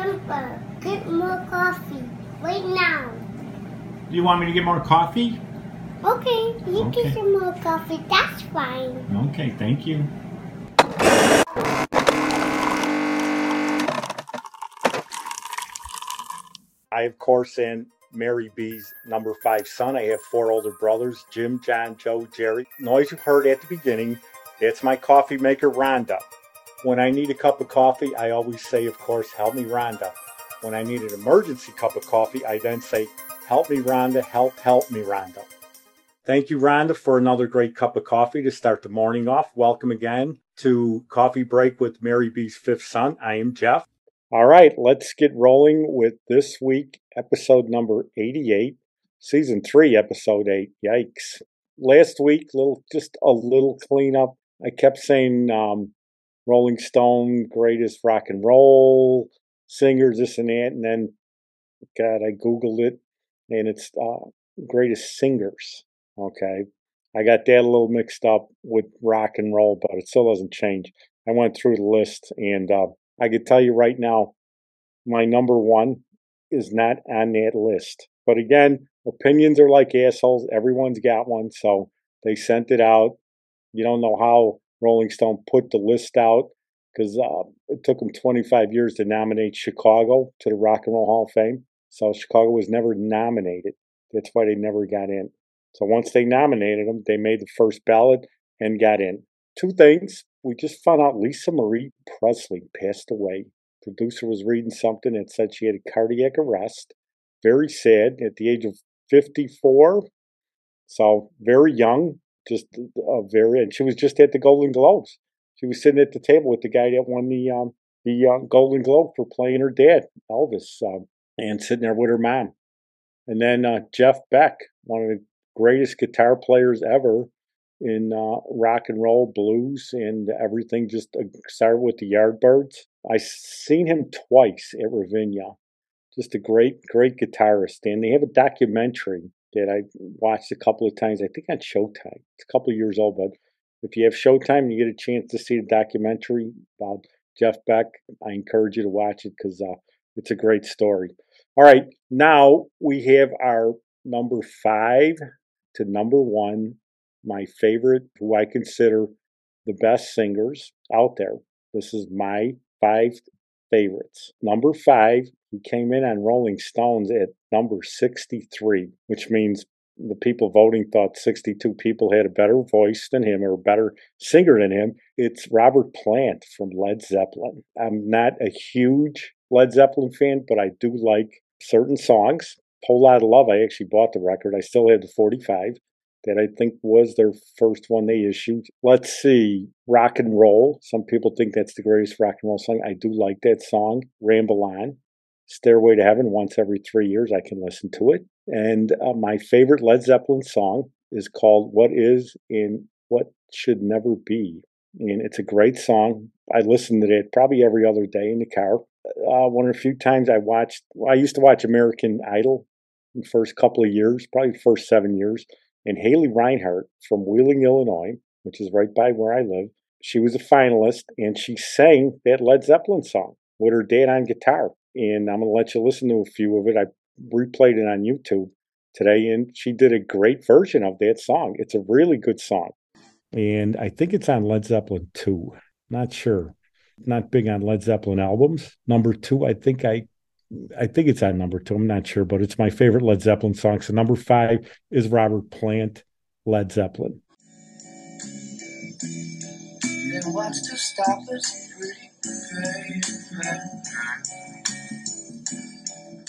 Grandpa, get more coffee right now. Do you want me to get more coffee? Okay, you Okay. get some more coffee. That's fine. Okay, thank you. I, of course, am Mary B's number five son. I have four older brothers Jim, John, Joe, Jerry. Noise you heard at the beginning, that's my coffee maker, Rhonda. When I need a cup of coffee, I always say, of course, help me, Rhonda. When I need an emergency cup of coffee, I then say, help me, Rhonda, help, help me, Rhonda. Thank you, Rhonda, for another great cup of coffee to start the morning off. Welcome again to Coffee Break with Mary B's fifth son. I am Jeff. All right, let's get rolling with this week, episode number 88, season three, episode eight. Yikes. Last week, little just a little cleanup. I kept saying um, Rolling Stone, greatest rock and roll singers, this and that, and then, God, I Googled it, and it's uh, greatest singers. Okay. I got that a little mixed up with rock and roll, but it still doesn't change. I went through the list and uh, I could tell you right now, my number one is not on that list. But again, opinions are like assholes. Everyone's got one. So they sent it out. You don't know how Rolling Stone put the list out because uh, it took them 25 years to nominate Chicago to the Rock and Roll Hall of Fame. So Chicago was never nominated. That's why they never got in. So once they nominated them, they made the first ballot and got in. Two things. We just found out Lisa Marie Presley passed away. Producer was reading something that said she had a cardiac arrest. Very sad at the age of 54. So very young, just a very, and she was just at the Golden Globes. She was sitting at the table with the guy that won the um, the uh, Golden Globe for playing her dad, Elvis, um, and sitting there with her mom. And then uh, Jeff Beck, one of the greatest guitar players ever in uh, rock and roll, blues, and everything. Just uh, started with the Yardbirds. I seen him twice at Ravinia. Just a great, great guitarist, and they have a documentary that I watched a couple of times. I think on Showtime. It's a couple of years old, but if you have Showtime and you get a chance to see the documentary about Jeff Beck, I encourage you to watch it because uh, it's a great story. All right, now we have our number five to number one, my favorite, who I consider the best singers out there. This is my five favorites. Number five, he came in on Rolling Stones at number 63, which means the people voting thought 62 people had a better voice than him or a better singer than him. It's Robert Plant from Led Zeppelin. I'm not a huge Led Zeppelin fan, but I do like certain songs. Whole Lotta Love, I actually bought the record. I still have the 45 that I think was their first one they issued. Let's see, Rock and Roll. Some people think that's the greatest rock and roll song. I do like that song. Ramble On. Stairway to Heaven, once every three years, I can listen to it. And uh, my favorite Led Zeppelin song is called What Is and What Should Never Be. And it's a great song. I listen to it probably every other day in the car. Uh, one of the few times I watched, I used to watch American Idol the first couple of years, probably first seven years. And Haley Reinhart from Wheeling, Illinois, which is right by where I live, she was a finalist and she sang that Led Zeppelin song with her dad on guitar. And I'm to let you listen to a few of it. I replayed it on YouTube today and she did a great version of that song. It's a really good song. And I think it's on Led Zeppelin 2. Not sure. Not big on Led Zeppelin albums. Number two, I think I I think it's on number two. I'm not sure, but it's my favorite Led Zeppelin song. So number five is Robert Plant, Led Zeppelin. And to stop us, pretty?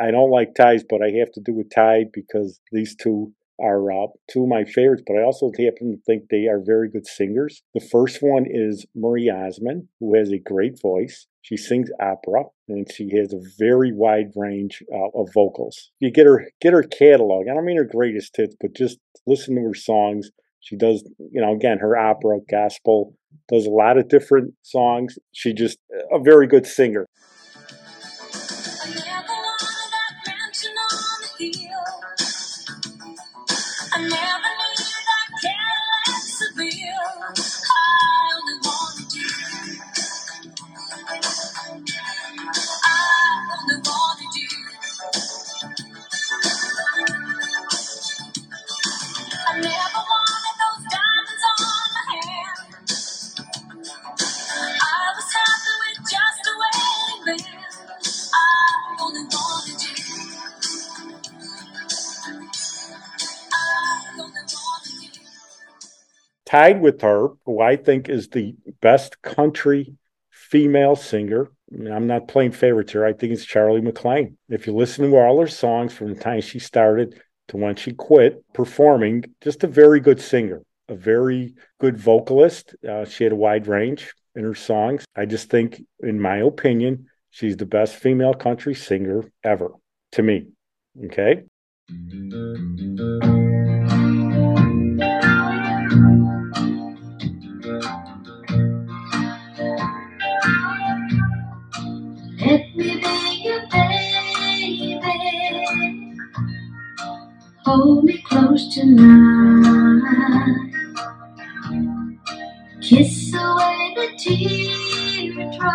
I don't like ties, but I have to do a tie because these two are uh, two of my favorites, but I also happen to think they are very good singers. The first one is Marie Osmond, who has a great voice. She sings opera, and she has a very wide range uh, of vocals. You get her get her catalog. I don't mean her greatest hits, but just listen to her songs. She does, you know, again, her opera, gospel, does a lot of different songs. She just a very good singer. Tied with her, who I think is the best country female singer. I'm not playing favorites here. I think it's Charly McClain. If you listen to all her songs from the time she started to when she quit performing, just a very good singer, a very good vocalist. Uh, she had a wide range in her songs. I just think, in my opinion, she's the best female country singer ever to me. Okay. Hold me close tonight. Kiss away the teardrops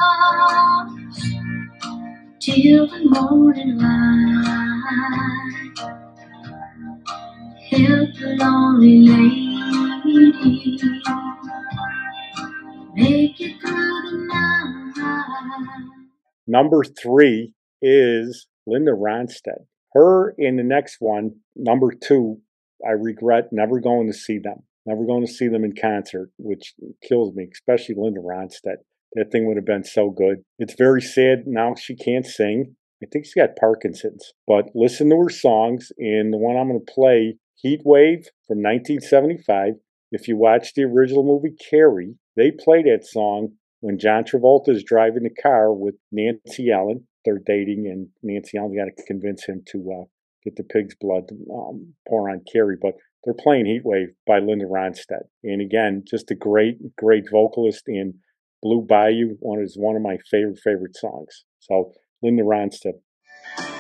till the morning light. Help the lonely lady. Number three is Linda Ronstadt. Her in the next one, number two, I regret never going to see them. Never going to see them in concert, which kills me, especially Linda Ronstadt. That thing would have been so good. It's very sad now she can't sing. I think she's got Parkinson's. But listen to her songs, and the one I'm going to play, Heat Wave from 1975. If you watch the original movie Carrie, they play that song when John Travolta is driving the car with Nancy Allen. They're dating, and Nancy Allen's got to convince him to uh, get the pig's blood um, pour on Carrie. But they're playing Heat Wave by Linda Ronstadt. And again, just a great, great vocalist. And Blue Bayou one is one of my favorite, favorite songs. So Linda Ronstadt.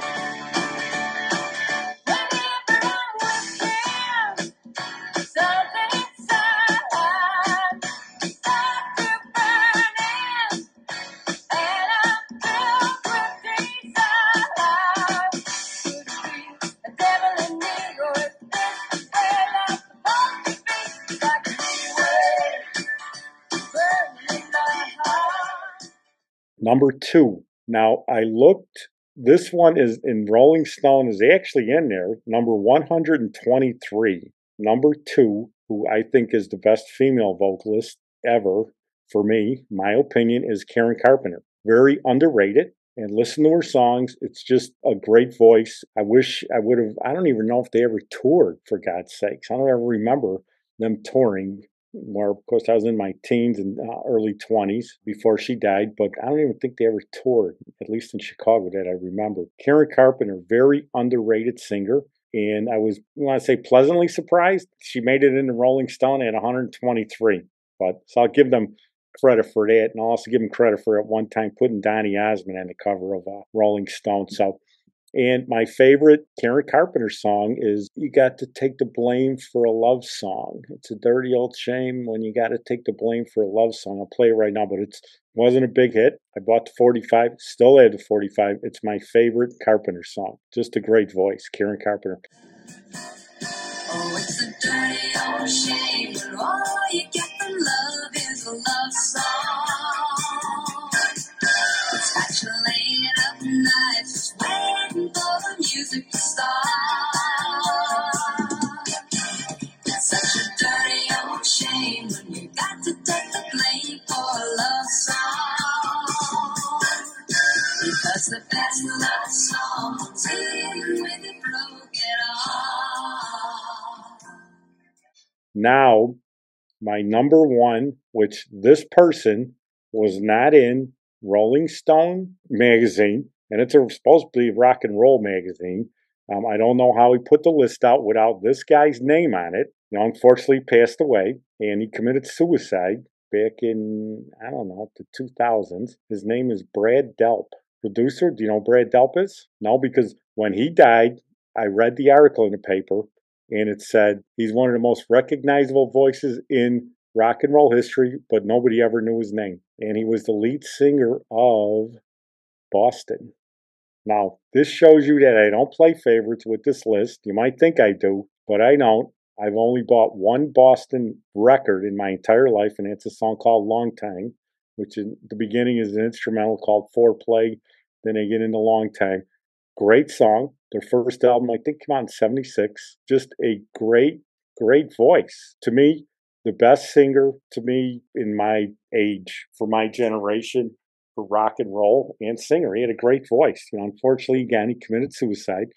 Number two. Now I looked. This one is in Rolling Stone is actually in there, number 123. Number two, who I think is the best female vocalist ever for me, my opinion, is Karen Carpenter. Very underrated. And listen to her songs. It's just a great voice. I wish I would have. I don't even know if they ever toured, for God's sakes. I don't ever remember them touring where of course I was in my teens and uh, early 20s before she died, but I don't even think they ever toured, at least in Chicago that I remember. Karen Carpenter, very underrated singer. And I was, I want to say, pleasantly surprised. She made it into Rolling Stone at 123. But so I'll give them credit for that. And I'll also give them credit for at one time putting Donny Osmond on the cover of uh, Rolling Stone. So and my favorite Karen Carpenter song is You Got to Take the Blame for a Love Song. It's a dirty old shame when you got to take the blame for a love song. I'll play it right now, but it wasn't a big hit. I bought the 45, still have the 45. It's my favorite Carpenter song. Just a great voice, Karen Carpenter. Oh, it's a dirty old shame all you get from love is a love song. Music. Such a dirty old shame when you got to take the blame for a love song. Because the best love songs end with a broken heart. Now, my number one, which this person was not in Rolling Stone magazine, and it's a, supposed to be rock and roll magazine. Um, I don't know how he put the list out without this guy's name on it. Know, unfortunately, passed away, and he committed suicide back in I don't know the 2000s. His name is Brad Delp. Producer, do you know Brad Delp is? No, because when he died, I read the article in the paper, and it said he's one of the most recognizable voices in rock and roll history, but nobody ever knew his name. And he was the lead singer of Boston. Now, this shows you that I don't play favorites with this list. You might think I do, but I don't. I've only bought one Boston record in my entire life, and it's a song called Long Time, which in the beginning is an instrumental called Foreplay. Then they get into Long Time. Great song. Their first album, I think, came out in 76. Just a great, great voice. To me, the best singer to me in my age, for my generation, for rock and roll and singer. He had a great voice. You know, unfortunately, again, he committed suicide.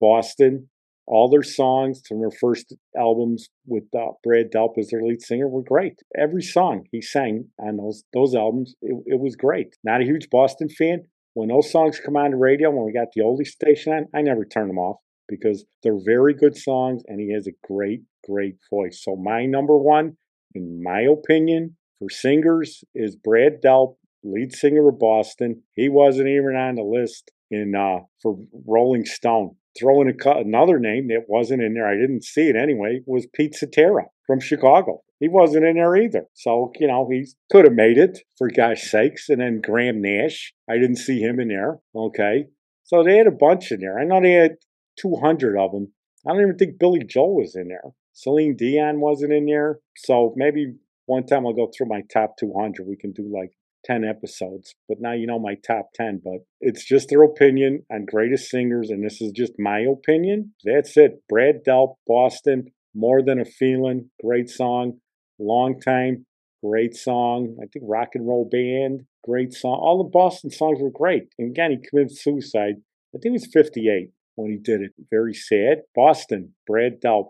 Boston, all their songs from their first albums with uh, Brad Delp as their lead singer were great. Every song he sang on those those albums, it, it was great. Not a huge Boston fan. When those songs come on the radio, when we got the oldie station on, I never turn them off because they're very good songs and he has a great, great voice. So my number one, in my opinion, for singers is Brad Delp, lead singer of Boston. He wasn't even on the list in uh, for Rolling Stone. Throwing a, another name that wasn't in there, I didn't see it anyway, was Pete Cetera from Chicago. He wasn't in there either. So, you know, he could have made it for gosh sakes. And then Graham Nash, I didn't see him in there. Okay. So they had a bunch in there. I know they had 200 of them. I don't even think Billy Joel was in there. Celine Dion wasn't in there. So maybe one time I'll go through my top 200. We can do like 10 episodes, but now you know my top 10. But it's just their opinion on greatest singers, and this is just my opinion. That's it. Brad Delp, Boston, More Than a Feeling, great song. Long Time, great song. I think Rock and Roll Band, great song. All the Boston songs were great. And again, he committed suicide. I think he was 58 when he did it. Very sad. Boston, Brad Delp.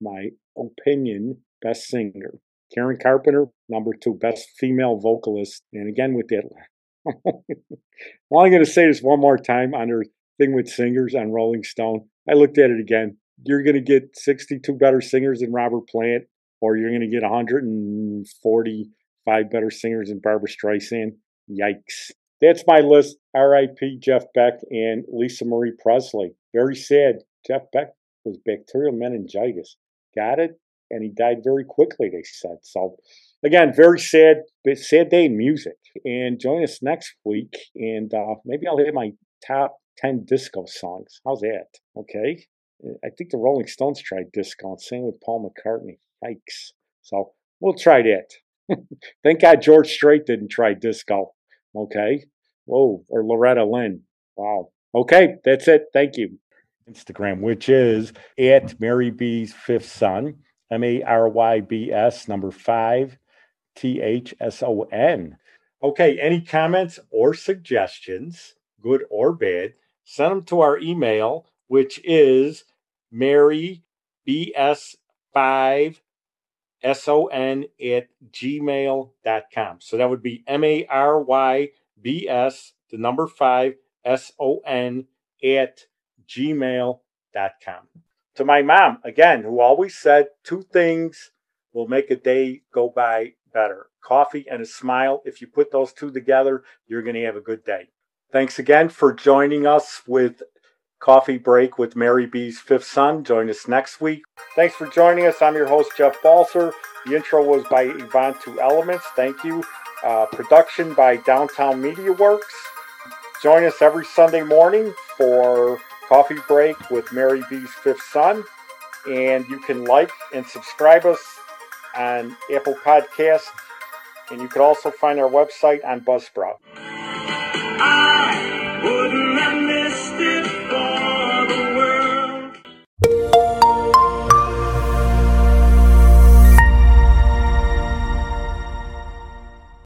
My opinion, best singer. Karen Carpenter, number two, best female vocalist. And again, with that, well, I'm going to say this one more time on her thing with singers on Rolling Stone. I looked at it again. You're going to get 62 better singers than Robert Plant, or you're going to get 145 better singers than Barbra Streisand. Yikes. That's my list. R.I.P. Jeff Beck and Lisa Marie Presley. Very sad. Jeff Beck was bacterial meningitis. Got it? and he died very quickly, they said. So, again, very sad, sad day in music. And join us next week, and uh, maybe I'll hit my top 10 disco songs. How's that? Okay. I think the Rolling Stones tried disco, and same with Paul McCartney. Yikes. So, we'll try that. Thank God George Strait didn't try disco. Okay. Whoa. Or Loretta Lynn. Wow. Okay. That's it. Thank you. Instagram, which is at Mary B's fifth son. M A R Y B S, number five, T H S O N. Okay, any comments or suggestions, good or bad, send them to our email, which is Mary BS5 S-O-N at gmail.com. So that would be M-A-R-Y-B-S, the number five, S-O-N at gmail.com to my mom, again, who always said two things will make a day go by better coffee and a smile. If you put those two together, you're going to have a good day. Thanks again for joining us with Coffee Break with Mary B's Fifth Son. Join us next week. Thanks for joining us. I'm your host, Jeff Balser. The intro was by Yvonne Two Elements. Thank you. Uh, production by Downtown Media Works. Join us every Sunday morning for Coffee Break with Mary B's Fifth Son. And you can like and subscribe us on Apple Podcast. And you can also find our website on Buzzsprout. I